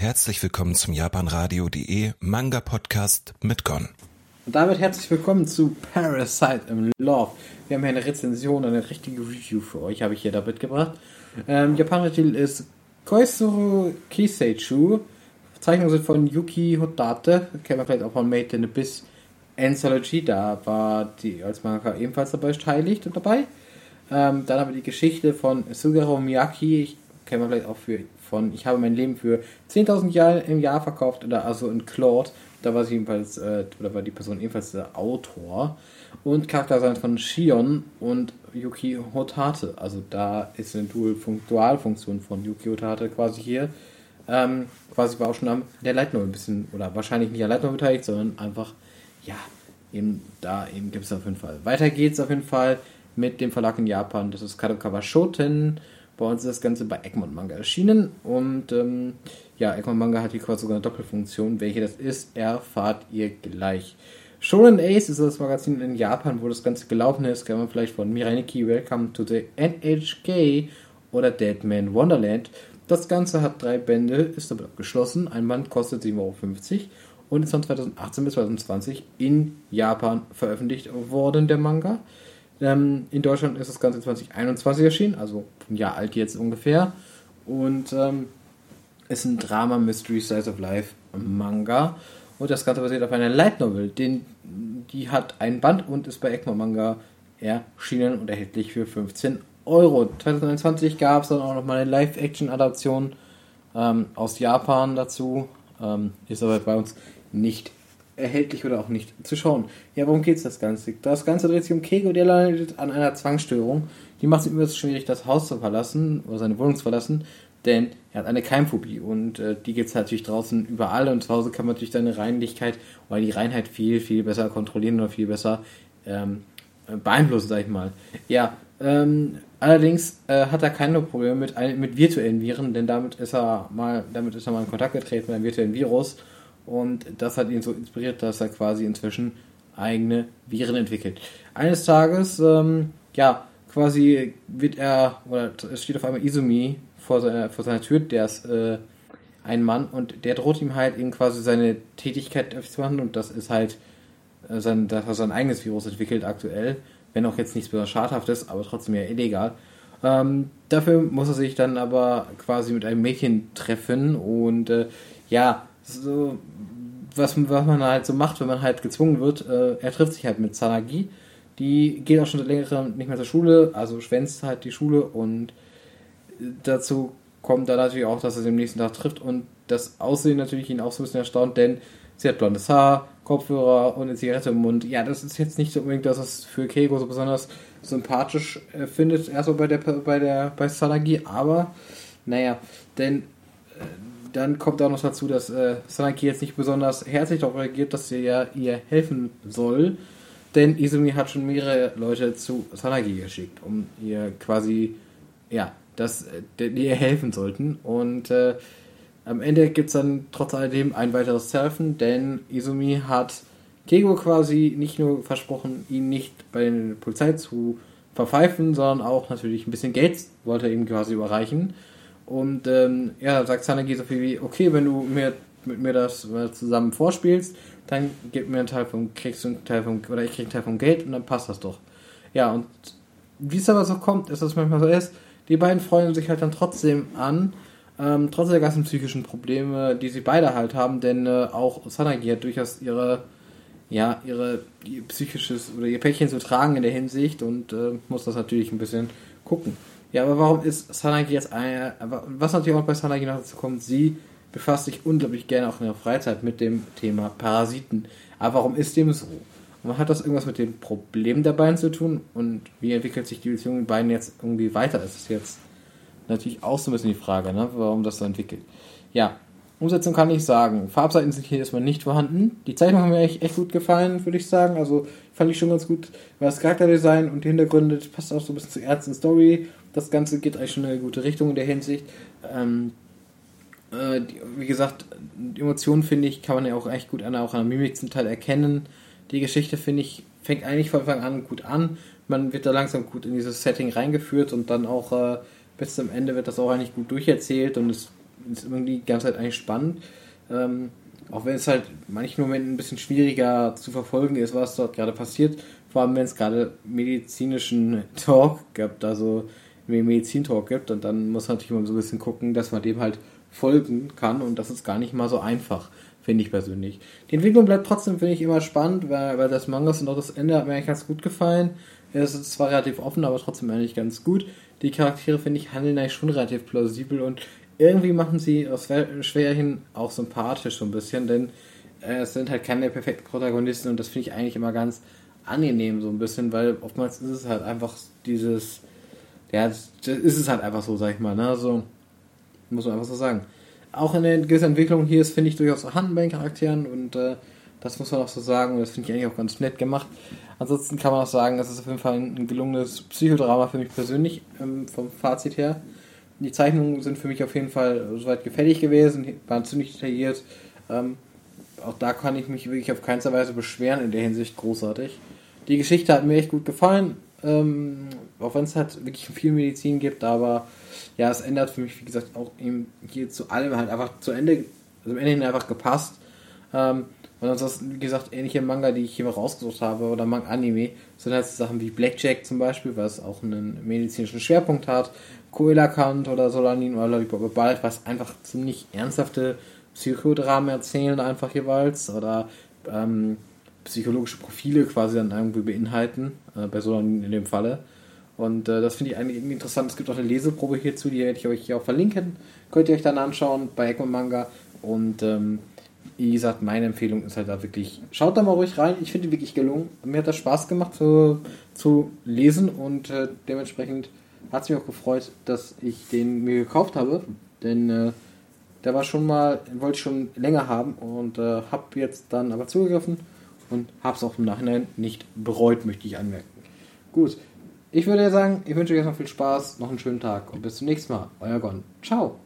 Herzlich willkommen zum japanradio.de Manga Podcast mit Gon. Und damit herzlich willkommen zu Parasite im Love. Wir haben hier eine Rezension, eine richtige Review für euch, habe ich hier da mitgebracht. Ähm, japanischer Titel ist Koisuru Kiseichu. Zeichnungen sind von Yuki Hodate, kennt man vielleicht auch von Made in Abyss Anthology, da war die als Manga ebenfalls dabei beteiligt und dabei. Ähm, dann haben wir die Geschichte von Sugaro Miyaki, kennt man vielleicht auch für, von Ich habe mein Leben für 10.000 Jahre im Jahr verkauft, oder also in Claude, da war sie ebenfalls, äh, oder war die Person ebenfalls der Autor. Und Charakterdesign von Shion und Yuki Hotate, also da ist eine Dual-Funktion von Yuki Hotate quasi hier. Ähm, quasi war auch schon am der Novel ein bisschen, oder wahrscheinlich nicht an Novel beteiligt, sondern einfach, ja, eben da eben gibt es auf jeden Fall. Weiter geht's auf jeden Fall mit dem Verlag in Japan, das ist Kadokawa Shoten. Bei uns ist das Ganze bei Egmont Manga erschienen und ähm, ja, Egmont Manga hat hier quasi sogar eine Doppelfunktion. Welche das ist, erfahrt ihr gleich. Shonen Ace ist das Magazin in Japan, wo das Ganze gelaufen ist. Kann man vielleicht von Miraniki Welcome to the NHK oder Deadman Wonderland das Ganze hat drei Bände, ist damit abgeschlossen. Ein Band kostet 7,50 Euro und ist von 2018 bis 2020 in Japan veröffentlicht worden, der Manga. Ähm, in Deutschland ist das Ganze 2021 erschienen, also ein Jahr alt jetzt ungefähr. Und ähm, ist ein Drama Mystery Size of Life Manga. Und das Ganze basiert auf einer Light Novel. Den, die hat ein Band und ist bei Egmont Manga erschienen und erhältlich für 15 Euro. 2021 gab es dann auch noch mal eine Live-Action-Adaption ähm, aus Japan dazu. Ähm, ist aber bei uns nicht erhältlich oder auch nicht zu schauen. Ja, worum geht es das Ganze? Das Ganze dreht sich um Kego, der leidet an einer Zwangsstörung. Die macht es ihm übrigens schwierig, das Haus zu verlassen oder seine Wohnung zu verlassen, denn er hat eine Keimphobie und äh, die es natürlich draußen überall und zu Hause kann man natürlich seine Reinlichkeit oder die Reinheit viel, viel besser kontrollieren oder viel besser ähm, beeinflussen, sag ich mal. Ja, ähm, allerdings äh, hat er keine Probleme mit, mit virtuellen Viren, denn damit ist er mal, damit ist er mal in Kontakt getreten mit einem virtuellen Virus und das hat ihn so inspiriert, dass er quasi inzwischen eigene Viren entwickelt. Eines Tages, ähm, ja, quasi wird er, oder es steht auf einmal Izumi vor seiner, vor seiner Tür, der ist äh, ein Mann und der droht ihm halt eben quasi seine Tätigkeit zu machen und das ist halt äh, sein, dass er sein eigenes Virus entwickelt aktuell wenn auch jetzt nichts besonders schadhaftes, aber trotzdem ja illegal. Ähm, dafür muss er sich dann aber quasi mit einem Mädchen treffen und äh, ja, so was, was man halt so macht, wenn man halt gezwungen wird, äh, er trifft sich halt mit Sanagi. Die geht auch schon seit längerem nicht mehr zur Schule, also schwänzt halt die Schule und dazu kommt dann natürlich auch, dass er sie am nächsten Tag trifft und das Aussehen natürlich ihn auch so ein bisschen erstaunt, denn sie hat blondes Haar, Kopfhörer und eine Zigarette im Mund. Ja, das ist jetzt nicht so unbedingt, dass es für Keigo so besonders sympathisch äh, findet, erstmal bei der bei der bei Sanagi, aber naja, denn äh, dann kommt auch noch dazu, dass äh, Sanagi jetzt nicht besonders herzlich darauf reagiert, dass sie ja ihr helfen soll, denn Izumi hat schon mehrere Leute zu Sanagi geschickt, um ihr quasi, ja, dass die ihr helfen sollten und äh, am Ende gibt es dann trotz alledem ein weiteres Surfen, denn Izumi hat Kego quasi nicht nur versprochen, ihn nicht bei der Polizei zu verpfeifen, sondern auch natürlich ein bisschen Geld wollte er ihm quasi überreichen. Und ähm, ja, sagt Sanagi so viel wie, okay, wenn du mir mit mir das zusammen vorspielst, dann gib mir einen Teil vom, kriegst du einen Teil vom, oder ich krieg einen Teil vom Geld und dann passt das doch. Ja, und wie es aber so kommt, ist das manchmal so ist, die beiden freuen sich halt dann trotzdem an ähm, trotz der ganzen psychischen Probleme, die sie beide halt haben, denn äh, auch Sanagi hat durchaus ihre, ja, ihre ihr psychisches oder ihr Päckchen zu tragen in der Hinsicht und äh, muss das natürlich ein bisschen gucken. Ja, aber warum ist Sanagi jetzt eine, was natürlich auch bei Sanagi noch dazu kommt, sie befasst sich unglaublich gerne auch in ihrer Freizeit mit dem Thema Parasiten. Aber warum ist dem so? Und hat das irgendwas mit den Problemen der beiden zu tun? Und wie entwickelt sich die Beziehung der beiden jetzt irgendwie weiter? Ist es jetzt natürlich auch so ein bisschen die Frage, ne, warum das so entwickelt. Ja, Umsetzung kann ich sagen. Farbseiten sind hier erstmal nicht vorhanden. Die Zeichnungen haben mir echt, echt gut gefallen, würde ich sagen. Also fand ich schon ganz gut. Das Charakterdesign und die Hintergründe passt auch so ein bisschen zur ersten Story. Das Ganze geht eigentlich schon in eine gute Richtung in der Hinsicht. Ähm, äh, die, wie gesagt, die Emotionen finde ich, kann man ja auch echt gut an, auch an der Mimik zum Teil erkennen. Die Geschichte finde ich, fängt eigentlich von Anfang an gut an. Man wird da langsam gut in dieses Setting reingeführt und dann auch äh, bis zum Ende wird das auch eigentlich gut durcherzählt und es ist irgendwie die ganze Zeit eigentlich spannend. Ähm, auch wenn es halt in manchen Momenten ein bisschen schwieriger zu verfolgen ist, was dort gerade passiert. Vor allem, wenn es gerade medizinischen Talk gibt, also Medizin-Talk gibt. Und dann muss man natürlich immer so ein bisschen gucken, dass man dem halt folgen kann. Und das ist gar nicht mal so einfach, finde ich persönlich. Die Entwicklung bleibt trotzdem, finde ich, immer spannend, weil, weil das Mangas und auch das Ende hat mir eigentlich ganz gut gefallen. Es ist zwar relativ offen, aber trotzdem eigentlich ganz gut. Die Charaktere, finde ich, handeln eigentlich schon relativ plausibel und irgendwie machen sie aus Schwerhin auch sympathisch so ein bisschen, denn äh, es sind halt keine perfekten Protagonisten und das finde ich eigentlich immer ganz angenehm so ein bisschen, weil oftmals ist es halt einfach dieses, ja, das ist es halt einfach so, sag ich mal, ne, so, muss man einfach so sagen. Auch in der gewissen Entwicklung hier ist, finde ich, durchaus vorhanden bei den Charakteren und äh, das muss man auch so sagen und das finde ich eigentlich auch ganz nett gemacht. Ansonsten kann man auch sagen, das ist auf jeden Fall ein gelungenes Psychodrama für mich persönlich, ähm, vom Fazit her. Die Zeichnungen sind für mich auf jeden Fall soweit gefällig gewesen, waren ziemlich detailliert. Ähm, auch da kann ich mich wirklich auf keinster Weise beschweren, in der Hinsicht großartig. Die Geschichte hat mir echt gut gefallen, ähm, auch wenn es halt wirklich viel Medizin gibt, aber ja, es ändert für mich, wie gesagt, auch eben hier zu allem halt einfach zu Ende, also am Ende einfach gepasst. Ähm, und ansonsten, wie gesagt, ähnliche Manga, die ich hier mal rausgesucht habe, oder Manga-Anime, sind halt Sachen wie Blackjack zum Beispiel, was auch einen medizinischen Schwerpunkt hat, Koelakant oder Solanin oder Lollipop Bald, was einfach ziemlich ernsthafte Psychodramen erzählen, einfach jeweils, oder ähm, psychologische Profile quasi dann irgendwie beinhalten, äh, bei Solanin in dem Falle. Und äh, das finde ich eigentlich irgendwie interessant. Es gibt auch eine Leseprobe hierzu, die werde ich euch hier auch verlinken. Könnt ihr euch dann anschauen bei Egmont Manga. Und ähm, wie gesagt, meine Empfehlung ist halt da wirklich, schaut da mal ruhig rein. Ich finde die wirklich gelungen. Mir hat das Spaß gemacht zu, zu lesen und äh, dementsprechend hat es mich auch gefreut, dass ich den mir gekauft habe. Denn äh, der war schon mal, wollte ich schon länger haben und äh, habe jetzt dann aber zugegriffen und habe es auch im Nachhinein nicht bereut, möchte ich anmerken. Gut, ich würde sagen, ich wünsche euch erstmal viel Spaß, noch einen schönen Tag und bis zum nächsten Mal. Euer Gon. Ciao.